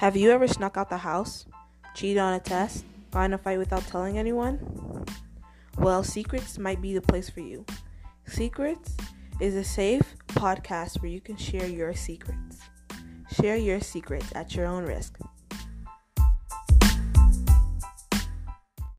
Have you ever snuck out the house, cheated on a test, got in a fight without telling anyone? Well, Secrets might be the place for you. Secrets is a safe podcast where you can share your secrets. Share your secrets at your own risk.